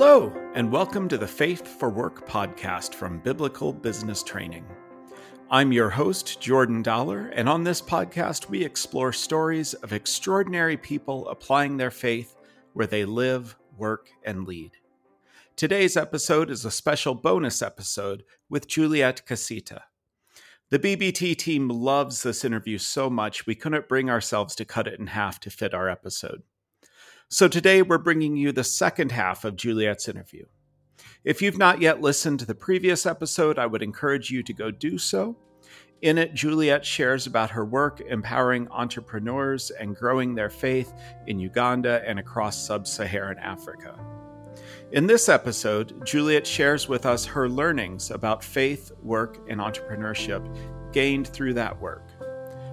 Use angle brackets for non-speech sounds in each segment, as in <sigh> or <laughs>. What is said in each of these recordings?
Hello, and welcome to the Faith for Work podcast from Biblical Business Training. I'm your host, Jordan Dollar, and on this podcast, we explore stories of extraordinary people applying their faith where they live, work, and lead. Today's episode is a special bonus episode with Juliet Kasita. The BBT team loves this interview so much we couldn't bring ourselves to cut it in half to fit our episode. So today we're bringing you the second half of Juliet's interview. If you've not yet listened to the previous episode, I would encourage you to go do so. In it, Juliet shares about her work empowering entrepreneurs and growing their faith in Uganda and across sub Saharan Africa. In this episode, Juliet shares with us her learnings about faith, work, and entrepreneurship gained through that work.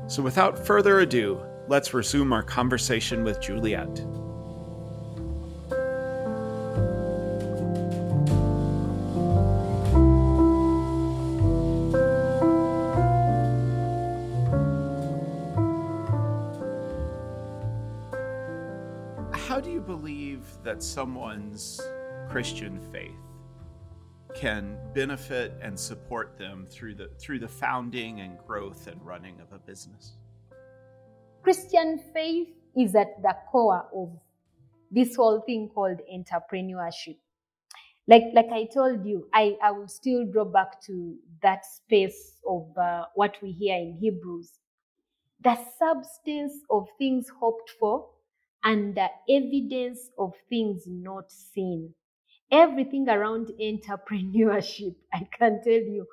So without further ado, let's resume our conversation with Juliet. That someone's Christian faith can benefit and support them through the through the founding and growth and running of a business. Christian faith is at the core of this whole thing called entrepreneurship. Like like I told you, I, I will still draw back to that space of uh, what we hear in Hebrews. The substance of things hoped for and the evidence of things not seen. Everything around entrepreneurship, <laughs> I can tell you,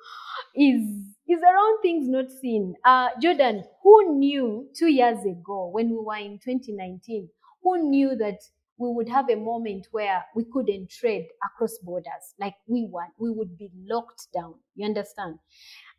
is is around things not seen. Uh, Jordan, who knew two years ago when we were in 2019, who knew that we would have a moment where we couldn't trade across borders like we were, we would be locked down you understand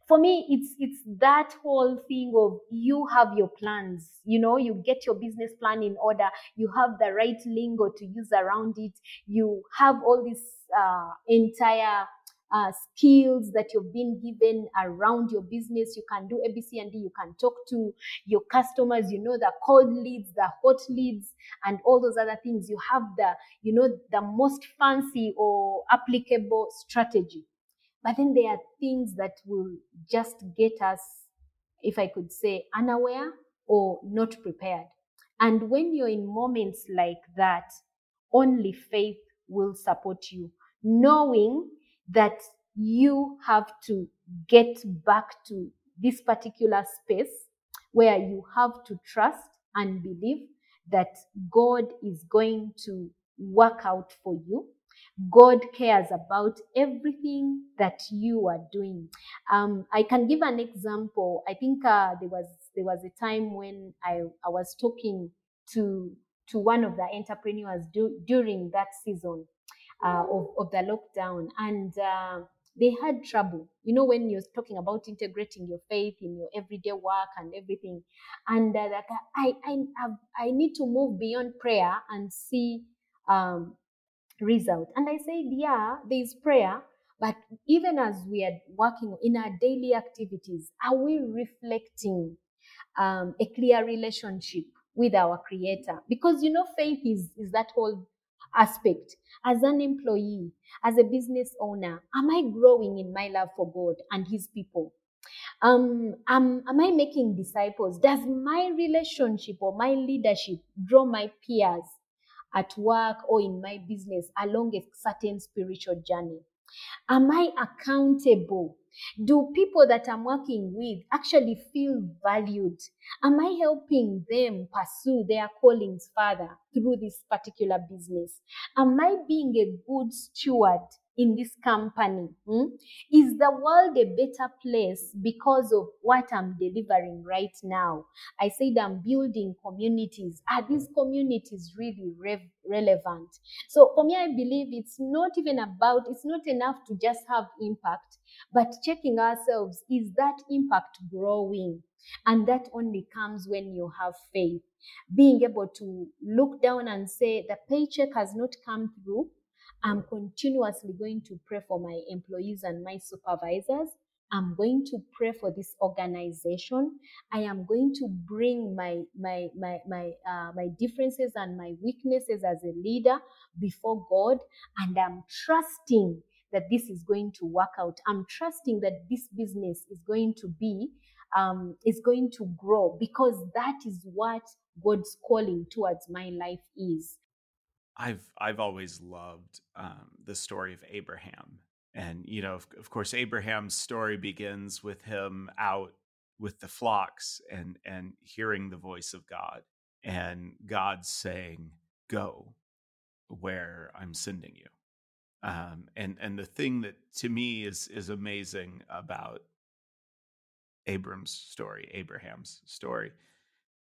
for me it's it's that whole thing of you have your plans you know you get your business plan in order you have the right lingo to use around it you have all these uh, entire uh, skills that you've been given around your business. You can do ABC and D. You can talk to your customers. You know the cold leads, the hot leads, and all those other things. You have the, you know, the most fancy or applicable strategy. But then there are things that will just get us, if I could say, unaware or not prepared. And when you're in moments like that, only faith will support you, knowing that you have to get back to this particular space where you have to trust and believe that God is going to work out for you God cares about everything that you are doing. Um, I can give an example. I think uh, there was there was a time when I, I was talking to to one of the entrepreneurs do, during that season uh, of, of the lockdown, and uh, they had trouble. You know, when you're talking about integrating your faith in your everyday work and everything, and uh, like I I I need to move beyond prayer and see um, result. And I said, yeah, there's prayer, but even as we are working in our daily activities, are we reflecting um, a clear relationship with our Creator? Because you know, faith is is that whole aspect. As an employee, as a business owner, am I growing in my love for God and His people? Um, am, am I making disciples? Does my relationship or my leadership draw my peers at work or in my business along a certain spiritual journey? Am I accountable? Do people that I'm working with actually feel valued? Am I helping them pursue their callings further through this particular business? Am I being a good steward in this company? Hmm? Is the world a better place because of what I'm delivering right now? I said I'm building communities. Are these communities really re- relevant? So for me, I believe it's not even about, it's not enough to just have impact, but checking ourselves, is that impact growing? And that only comes when you have faith. Being able to look down and say, the paycheck has not come through, I'm continuously going to pray for my employees and my supervisors I'm going to pray for this organization. I am going to bring my my my my uh, my differences and my weaknesses as a leader before God, and I'm trusting that this is going to work out. I'm trusting that this business is going to be um, is going to grow because that is what God's calling towards my life is. I've I've always loved um, the story of Abraham and, you know, of, of course, Abraham's story begins with him out with the flocks and, and hearing the voice of God and God saying, Go where I'm sending you. Um, and and the thing that to me is is amazing about Abram's story, Abraham's story,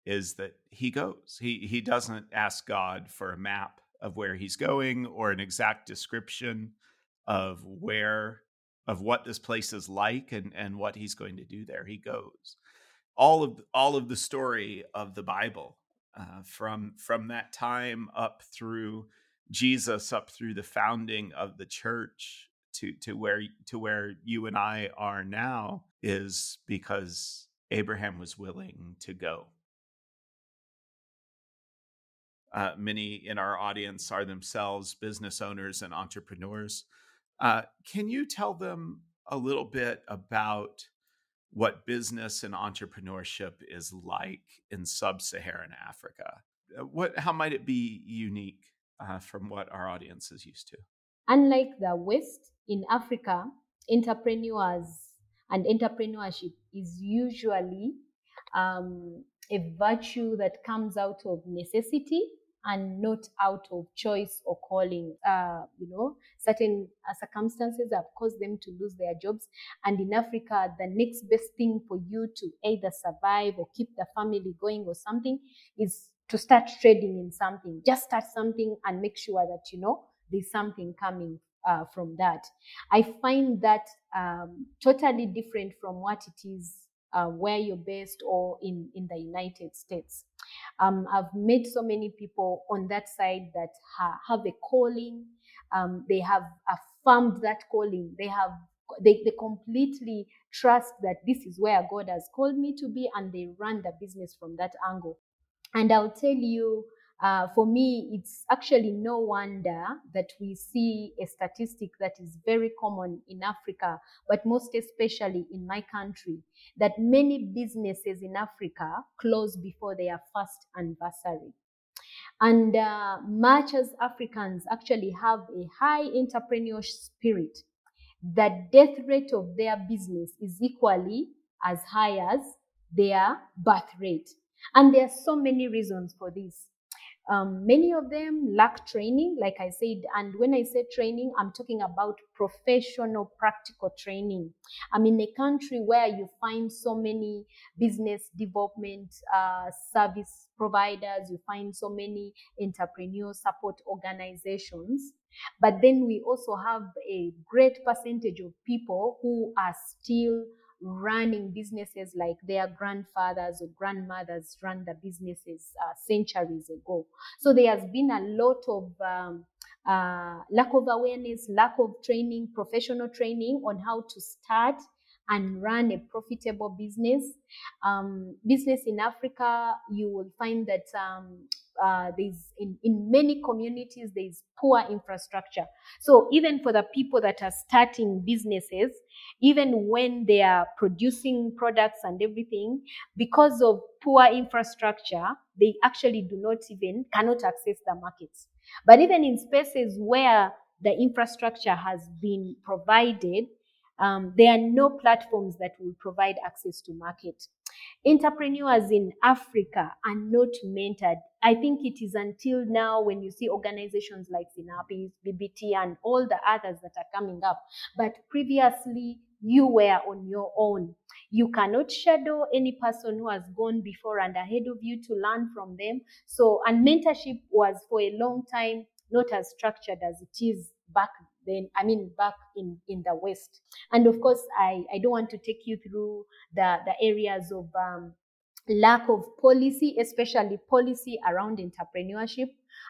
is that he goes. He he doesn't ask God for a map of where he's going or an exact description of where of what this place is like and and what he's going to do there. He goes. All of all of the story of the bible uh, from from that time up through jesus up through the founding of the church to to where to where you and i are now is because abraham was willing to go uh, many in our audience are themselves business owners and entrepreneurs uh, can you tell them a little bit about what business and entrepreneurship is like in sub-Saharan Africa? Uh, what, how might it be unique uh, from what our audience is used to? Unlike the West, in Africa, entrepreneurs and entrepreneurship is usually um, a virtue that comes out of necessity and not out of choice or calling. Uh, you know, certain uh, circumstances have caused them to lose their jobs. And in Africa, the next best thing for you to either survive or keep the family going or something is to start trading in something. Just start something and make sure that you know there's something coming uh, from that. I find that um, totally different from what it is uh, where you're based or in, in the United States. Um, I've met so many people on that side that ha- have a calling. Um, they have affirmed that calling. They have they, they completely trust that this is where God has called me to be, and they run the business from that angle. And I'll tell you, uh, for me, it's actually no wonder that we see a statistic that is very common in Africa, but most especially in my country, that many businesses in Africa close before their first anniversary. And uh, much as Africans actually have a high entrepreneurial spirit, the death rate of their business is equally as high as their birth rate. And there are so many reasons for this. Um, many of them lack training, like I said. And when I say training, I'm talking about professional, practical training. I'm in a country where you find so many business development uh, service providers, you find so many entrepreneur support organizations. But then we also have a great percentage of people who are still running businesses like their grandfathers or grandmothers ran the businesses uh, centuries ago. So there has been a lot of um, uh, lack of awareness, lack of training, professional training on how to start and run a profitable business. Um, business in Africa, you will find that um, uh, there's in, in many communities there's poor infrastructure. So even for the people that are starting businesses even when they are producing products and everything because of poor infrastructure they actually do not even cannot access the markets. But even in spaces where the infrastructure has been provided um, there are no platforms that will provide access to market Entrepreneurs in Africa are not mentored. I think it is until now when you see organizations like Sinapis, BBT, and all the others that are coming up. But previously, you were on your own. You cannot shadow any person who has gone before and ahead of you to learn from them. So, and mentorship was for a long time not as structured as it is back then i mean back in in the west. And of course i i don't want to take you through the the areas of um, lack of policy especially policy around entrepreneurship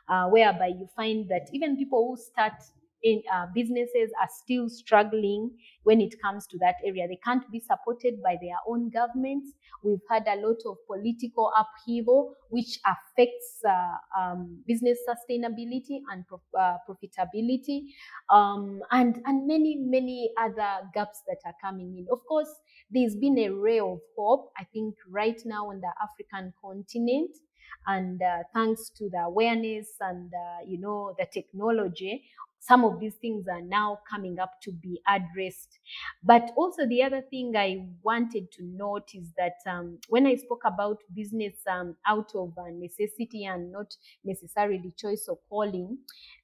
uh, whereby you find that even people who start in, uh, businesses are still struggling when it comes to that area. They can't be supported by their own governments. We've had a lot of political upheaval, which affects uh, um, business sustainability and prof- uh, profitability, um, and and many many other gaps that are coming in. Of course, there's been a ray of hope. I think right now on the African continent, and uh, thanks to the awareness and uh, you know the technology some of these things are now coming up to be addressed. But also the other thing i wanted to note is that um, when i spoke about business um, out of uh, necessity and not necessarily choice or calling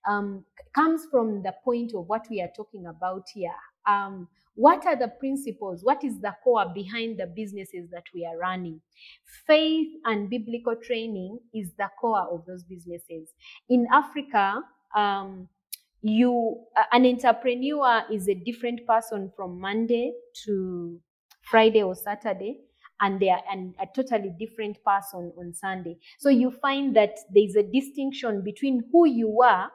um, comes from the point of what we are talking about here. Um, what are the principles? What is the core behind the businesses that we are running? Faith and biblical training is the core of those businesses. In Africa, um, you an entrepreneur is a different person from Monday to Friday or Saturday, and they are an, a totally different person on Sunday. So you find that there is a distinction between who you are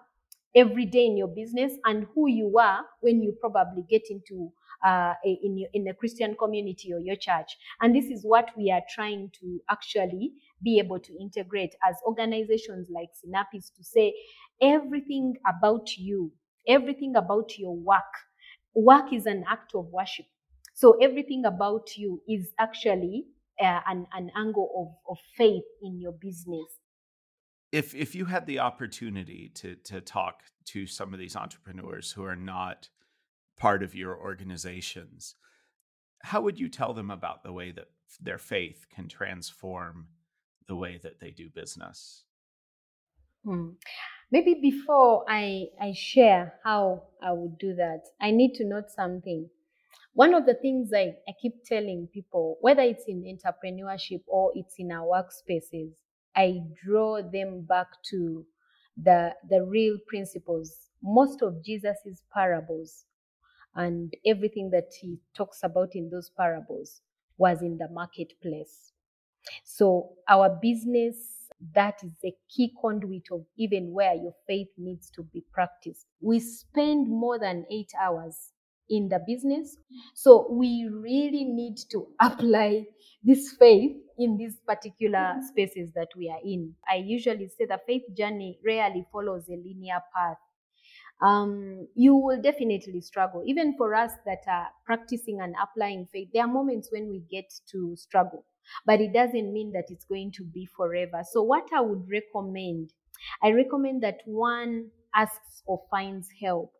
every day in your business and who you are when you probably get into uh, in, in the Christian community or your church. And this is what we are trying to actually be able to integrate as organizations like Sinapis to say everything about you, everything about your work. Work is an act of worship. So everything about you is actually uh, an, an angle of, of faith in your business. If if you had the opportunity to to talk to some of these entrepreneurs who are not part of your organizations, how would you tell them about the way that their faith can transform the way that they do business? Hmm. Maybe before I, I share how I would do that, I need to note something. One of the things I, I keep telling people, whether it's in entrepreneurship or it's in our workspaces, I draw them back to the, the real principles. Most of Jesus's parables and everything that he talks about in those parables was in the marketplace. So our business, that is the key conduit of even where your faith needs to be practiced. We spend more than eight hours in the business. So we really need to <laughs> apply this faith in these particular spaces that we are in. I usually say the faith journey rarely follows a linear path um, you will definitely struggle. Even for us that are practicing and applying faith, there are moments when we get to struggle, but it doesn't mean that it's going to be forever. So, what I would recommend, I recommend that one asks or finds help.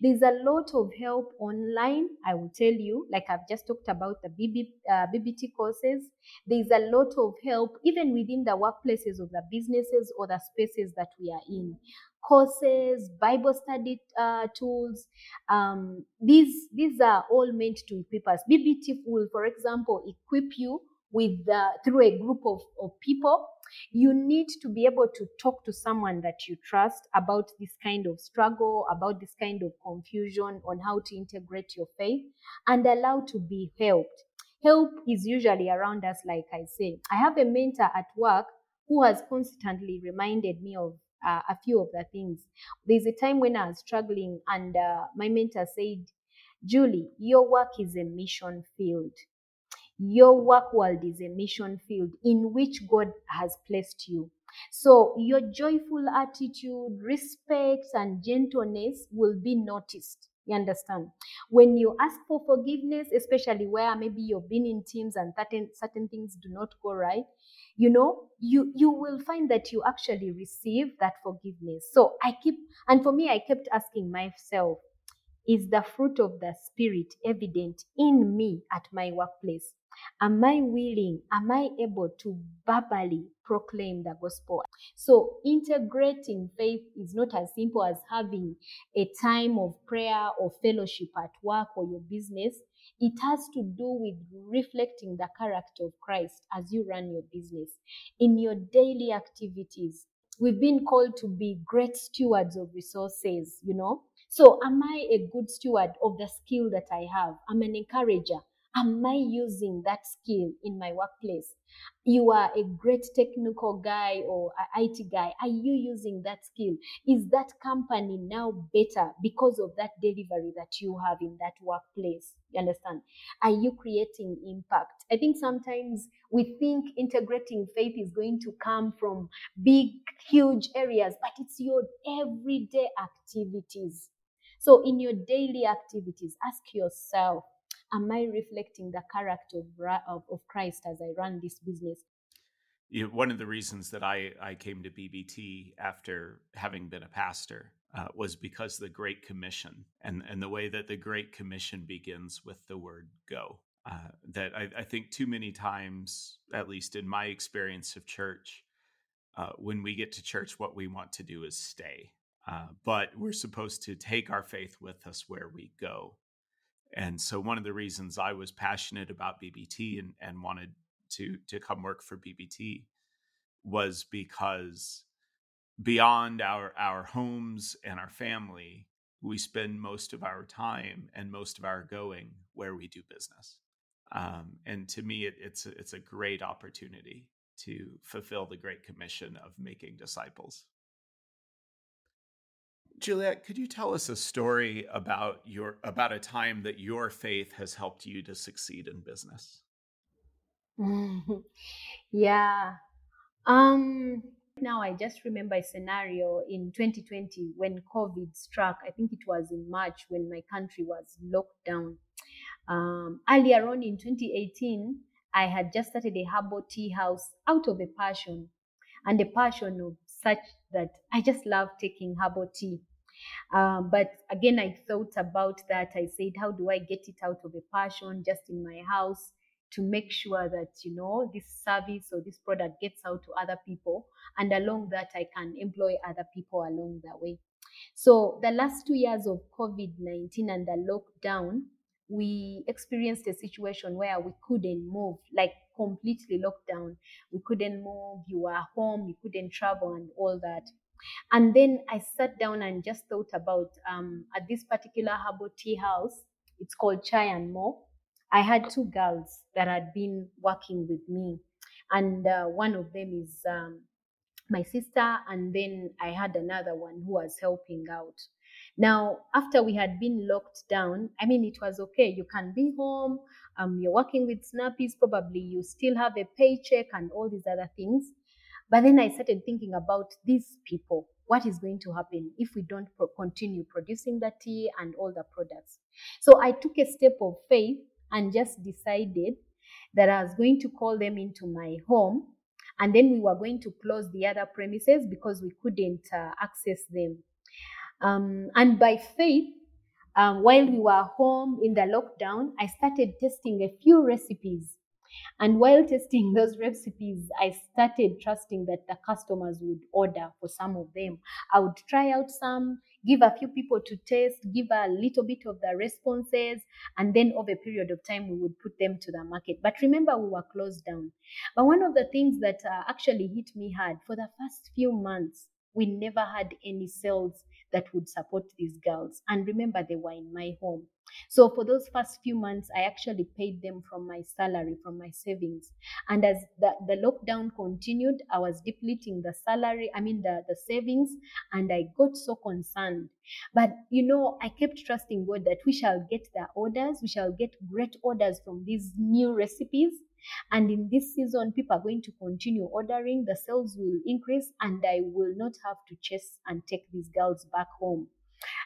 There's a lot of help online, I will tell you, like I've just talked about the BB, uh, BBT courses. There's a lot of help even within the workplaces of the businesses or the spaces that we are in courses, Bible study uh, tools. Um, these these are all meant to equip us. BBT will, for example, equip you with uh, through a group of, of people. You need to be able to talk to someone that you trust about this kind of struggle, about this kind of confusion on how to integrate your faith, and allow to be helped. Help is usually around us, like I say. I have a mentor at work who has constantly reminded me of uh, a few of the things. There's a time when I was struggling, and uh, my mentor said, Julie, your work is a mission field. Your work world is a mission field in which God has placed you. So your joyful attitude, respect, and gentleness will be noticed. You understand? When you ask for forgiveness, especially where maybe you've been in teams and certain certain things do not go right, you know you you will find that you actually receive that forgiveness so i keep and for me i kept asking myself is the fruit of the spirit evident in me at my workplace am i willing am i able to verbally proclaim the gospel so integrating faith is not as simple as having a time of prayer or fellowship at work or your business it has to do with reflecting the character of Christ as you run your business. In your daily activities, we've been called to be great stewards of resources, you know. So, am I a good steward of the skill that I have? I'm an encourager. Am I using that skill in my workplace? You are a great technical guy or IT guy. Are you using that skill? Is that company now better because of that delivery that you have in that workplace? You understand? Are you creating impact? I think sometimes we think integrating faith is going to come from big, huge areas, but it's your everyday activities. So, in your daily activities, ask yourself am I reflecting the character of, of, of Christ as I run this business? You know, one of the reasons that I, I came to BBT after having been a pastor uh, was because the Great Commission and, and the way that the Great Commission begins with the word go. Uh, that I, I, think too many times, at least in my experience of church, uh, when we get to church, what we want to do is stay. Uh, but we're supposed to take our faith with us where we go. And so one of the reasons I was passionate about BBT and, and wanted to to come work for BBT was because beyond our our homes and our family, we spend most of our time and most of our going where we do business. Um, and to me, it, it's a, it's a great opportunity to fulfill the great commission of making disciples. Juliet, could you tell us a story about your about a time that your faith has helped you to succeed in business? <laughs> yeah. Um now I just remember a scenario in 2020 when COVID struck. I think it was in March when my country was locked down. Um, earlier on in 2018, I had just started a herbal tea house out of a passion and a passion of such that I just love taking herbal tea. Um, but again, I thought about that. I said, how do I get it out of a passion just in my house to make sure that, you know, this service or this product gets out to other people. And along that, I can employ other people along the way. So the last two years of COVID 19 and the lockdown, we experienced a situation where we couldn't move, like completely locked down. We couldn't move, you were home, you couldn't travel, and all that. And then I sat down and just thought about um, at this particular herbal tea house, it's called Chai and More. I had two girls that had been working with me, and uh, one of them is um, my sister, and then I had another one who was helping out. Now, after we had been locked down, I mean, it was okay. You can be home, um, you're working with Sinapis, probably you still have a paycheck and all these other things. But then I started thinking about these people. What is going to happen if we don't pro- continue producing the tea and all the products? So I took a step of faith and just decided that I was going to call them into my home. And then we were going to close the other premises because we couldn't uh, access them. Um, and by faith, um, while we were home in the lockdown, I started testing a few recipes and while testing <laughs> those recipes, I started trusting that the customers would order for some of them. I would try out some, give a few people to taste, give a little bit of the responses, and then over a period of time, we would put them to the market. But remember, we were closed down. But one of the things that uh, actually hit me hard for the first few months, we never had any sales that would support these girls. And remember, they were in my home. So for those first few months, I actually paid them from my salary, from my savings. And as the, the lockdown continued, I was depleting the salary, I mean the, the savings, and I got so concerned. But you know, I kept trusting God that we shall get the orders, we shall get great orders from these new recipes. And in this season, people are going to continue ordering, the sales will increase, and I will not have to chase and take these girls back home.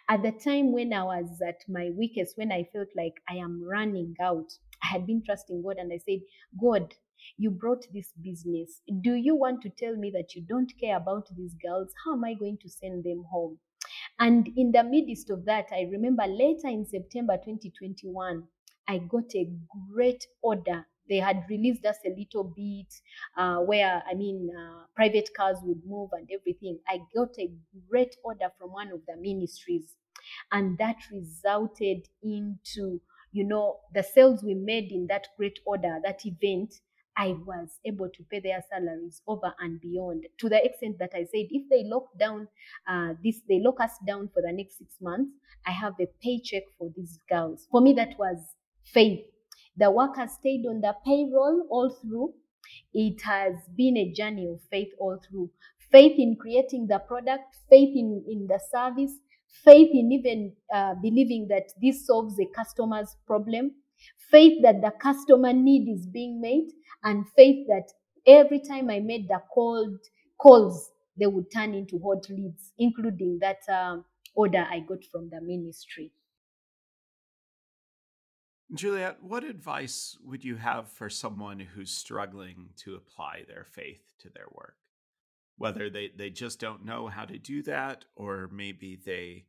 At the time when I was at my weakest, when I felt like I am running out, I had been trusting God and I said, God, you brought this business. Do you want to tell me that you don't care about these girls? How am I going to send them home? And in the midst of that, I remember later in September 2021, I got a great order they had released us a little bit uh, where i mean uh, private cars would move and everything. I got a great order from one of the ministries and that resulted into you know the sales we made in that great order that event I was able to pay their salaries over and beyond. To the extent that I said, if they lock down uh, this, they lock us down for the next six months, I have a paycheck for these girls. For me, that was faith The work has stayed on the payroll all through. It has been a journey of faith all through. Faith in creating the product, faith in, in the service, faith in even uh, believing that this solves a customer's problem, faith that the customer need is being made, and faith that every time I made the cold calls, they would turn into hot leads, including that um, order I got from the ministry. Juliet, what advice would you have for someone who's struggling to apply their faith to their work? Whether they, they just don't know how to do that, or maybe they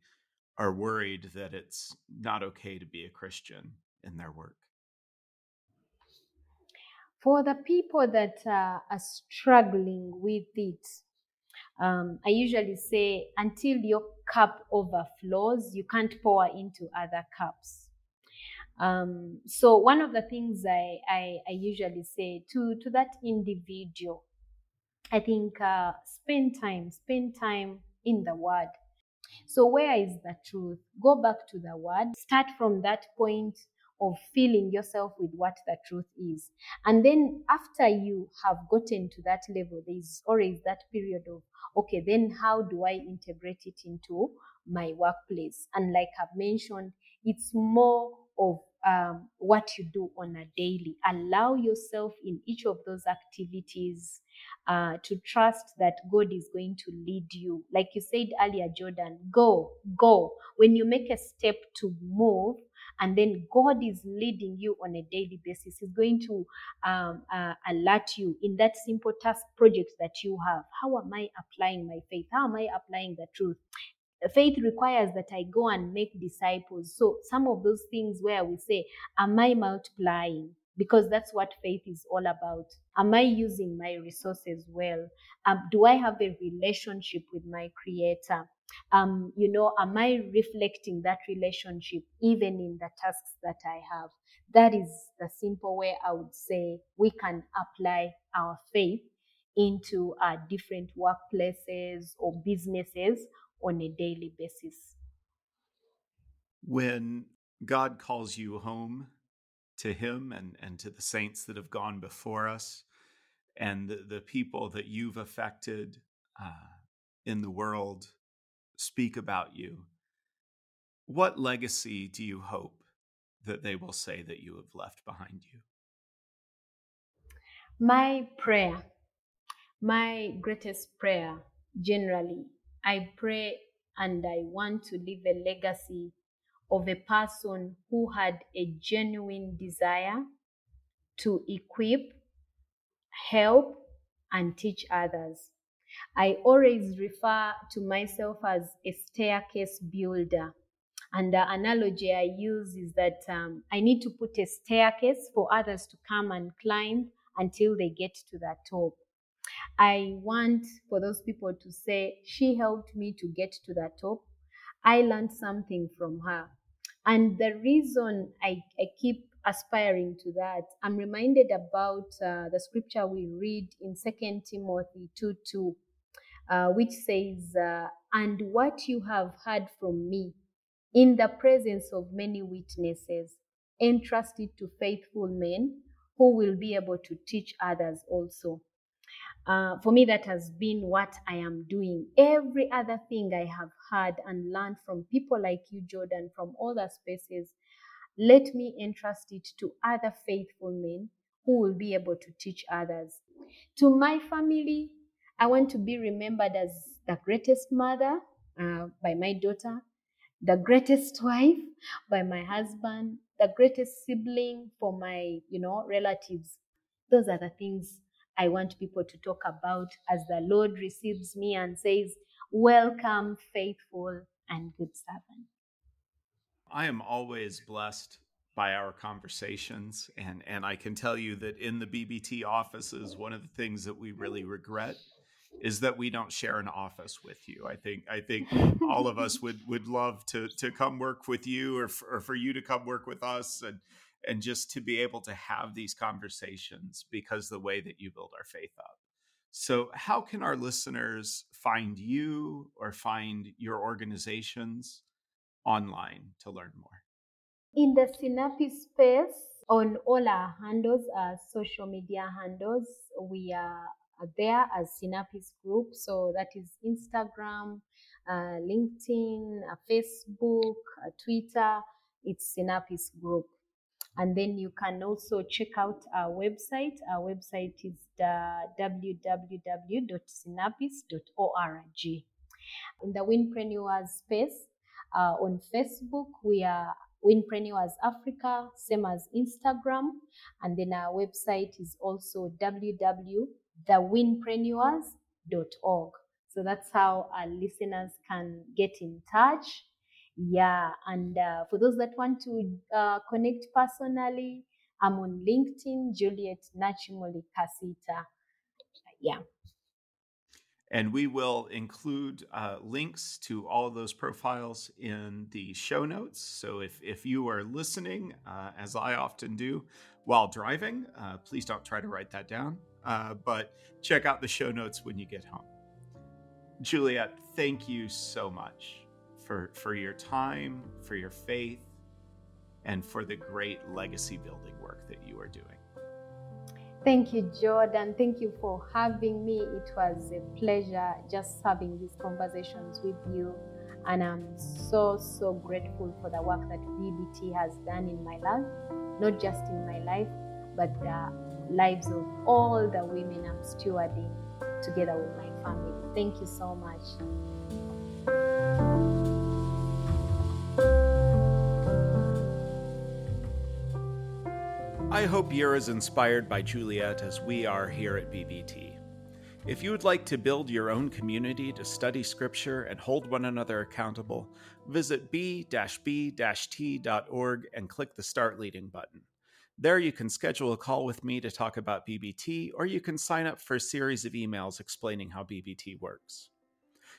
are worried that it's not okay to be a Christian in their work. For the people that uh, are struggling with it, um, I usually say until your cup overflows, you can't pour into other cups. Um, so one of the things I, I, I, usually say to, to that individual, I think uh, spend time, spend time in the word. So where is the truth? Go back to the word. Start from that point of filling yourself with what the truth is. And then after you have gotten to that level, there's always that period of, okay, then how do I integrate it into my workplace? And like I've mentioned, it's more of um, what you do on a daily. Allow yourself in each of those activities uh, to trust that God is going to lead you. Like you said earlier, Jordan, go, go. When you make a step to move, and then God is leading you on a daily basis, He's going to um, uh, alert you in that simple task project that you have. How am I applying my faith? How am I applying the truth? Faith requires that I go and make disciples. So some of those things where we say, am I multiplying? Because that's what faith is all about. Am I using my resources well? Um, do I have a relationship with my creator? Um, you know, am I reflecting that relationship even in the tasks that I have? That is the simple way I would say we can apply our faith into our different workplaces or businesses on a daily basis. When God calls you home to Him and, and to the saints that have gone before us, and the, the people that you've affected uh, in the world speak about you, what legacy do you hope that they will say that you have left behind you? My prayer, my greatest prayer generally I pray and I want to leave a legacy of a person who had a genuine desire to equip, help, and teach others. I always refer to myself as a staircase builder. And the analogy I use is that um, I need to put a staircase for others to come and climb until they get to the top. I want for those people to say, she helped me to get to the top. I learned something from her. And the reason I, I keep aspiring to that, I'm reminded about uh, the scripture we read in Second Timothy 2 2, uh, which says, uh, And what you have heard from me in the presence of many witnesses, entrust it to faithful men who will be able to teach others also. Uh, for me, that has been what I am doing. Every other thing I have heard and learned from people like you, Jordan, from other spaces, let me entrust it to other faithful men who will be able to teach others. To my family, I want to be remembered as the greatest mother uh, by my daughter, the greatest wife by my husband, the greatest sibling for my, you know, relatives. Those are the things I want people to talk about as the Lord receives me and says, Welcome, faithful and good servant. I am always blessed by our conversations and and I can tell you that in the BBT offices one of the things that we really regret is that we don't share an office with you. I think I think all of us <laughs> would would love to to come work with you or for, or for you to come work with us and and just to be able to have these conversations because the way that you build our faith up. So, how can our listeners find you or find your organizations online to learn more? In the Sinapis space, On all our handles, our social media handles, we are there as Sinapis Group. So that is Instagram, uh, LinkedIn, uh, Facebook, uh, Twitter. It's Sinapis Group. And then you can also check out our website. Our website is www.sinapis.org. In the Winpreneurs space, uh, on Facebook, we are Winpreneurs Africa, same as Instagram. And then our website is also www.thewinpreneurs.org. So that's how our listeners can get in touch. Yeah, and uh, for those that want to uh, connect personally, I'm on LinkedIn, Juliet Nachimoli Kasita. Yeah. And we will include uh, links to all of those profiles in the show notes. So if, if you are listening, uh, as I often do while driving, uh, please don't try to write that down, uh, but check out the show notes when you get home. Juliet, thank you so much for, for your time, for your faith, and for the great legacy building work that you are doing. Thank you, Jordan. Thank you for having me. It was a pleasure just having these conversations with you. And I'm so, so grateful for the work that BBT has done in my life, not just in my life, but the lives of all the women I'm stewarding together with my family. Thank you so much. I hope you're as inspired by Juliet as we are here at BBT. If you would like to build your own community to study Scripture and hold one another accountable, visit b-b-t.org and click the Start Leading button. There you can schedule a call with me to talk about BBT, or you can sign up for a series of emails explaining how BBT works.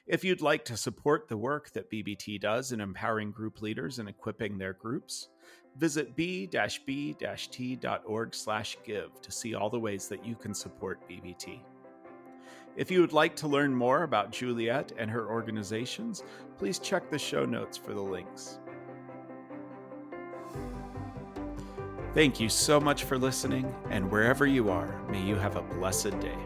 If you'd like to support the work that BBT does in empowering group leaders and equipping their groups, Visit b-b-t.org slash give to see all the ways that you can support BBT. If you would like to learn more about Juliet and her organizations, please check the show notes for the links. Thank you so much for listening, and wherever you are, may you have a blessed day.